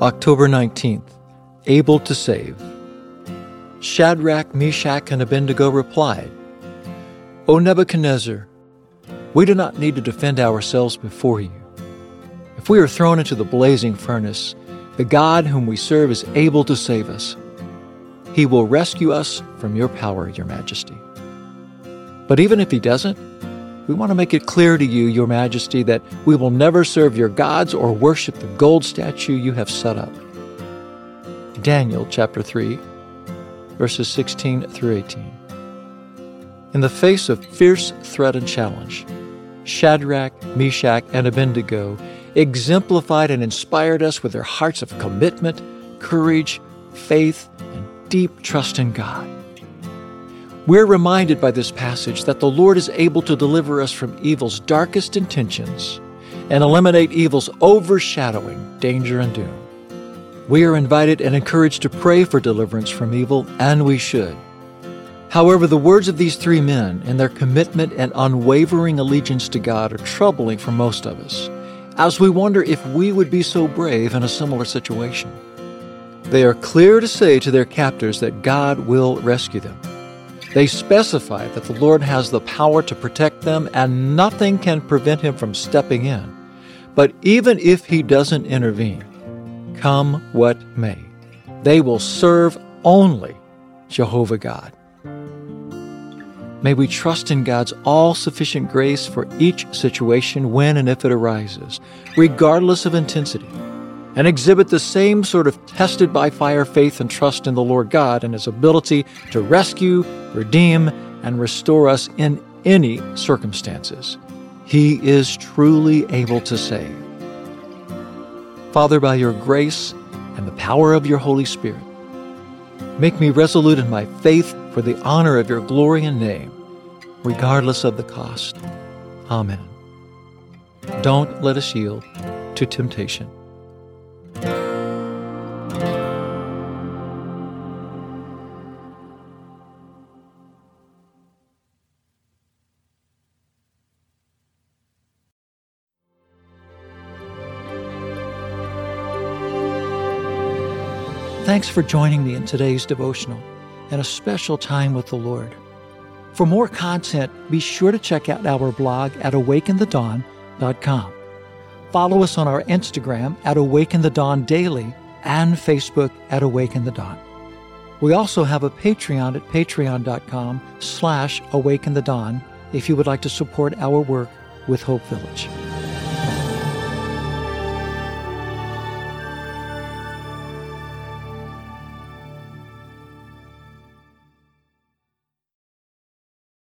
October 19th, able to save. Shadrach, Meshach, and Abednego replied, O Nebuchadnezzar, we do not need to defend ourselves before you. If we are thrown into the blazing furnace, the God whom we serve is able to save us. He will rescue us from your power, your majesty. But even if he doesn't, we want to make it clear to you, Your Majesty, that we will never serve your gods or worship the gold statue you have set up. Daniel chapter 3, verses 16 through 18. In the face of fierce threat and challenge, Shadrach, Meshach, and Abednego exemplified and inspired us with their hearts of commitment, courage, faith, and deep trust in God. We're reminded by this passage that the Lord is able to deliver us from evil's darkest intentions and eliminate evil's overshadowing danger and doom. We are invited and encouraged to pray for deliverance from evil, and we should. However, the words of these three men and their commitment and unwavering allegiance to God are troubling for most of us, as we wonder if we would be so brave in a similar situation. They are clear to say to their captors that God will rescue them. They specify that the Lord has the power to protect them and nothing can prevent him from stepping in. But even if he doesn't intervene, come what may, they will serve only Jehovah God. May we trust in God's all sufficient grace for each situation when and if it arises, regardless of intensity and exhibit the same sort of tested by fire faith and trust in the Lord God and His ability to rescue, redeem, and restore us in any circumstances. He is truly able to save. Father, by your grace and the power of your Holy Spirit, make me resolute in my faith for the honor of your glory and name, regardless of the cost. Amen. Don't let us yield to temptation. Thanks for joining me in today's devotional and a special time with the Lord. For more content, be sure to check out our blog at awakeinthedawn.com. Follow us on our Instagram at Awake In the Dawn Daily and Facebook at Awake In the Dawn. We also have a Patreon at patreon.com slash awake in the dawn if you would like to support our work with Hope Village.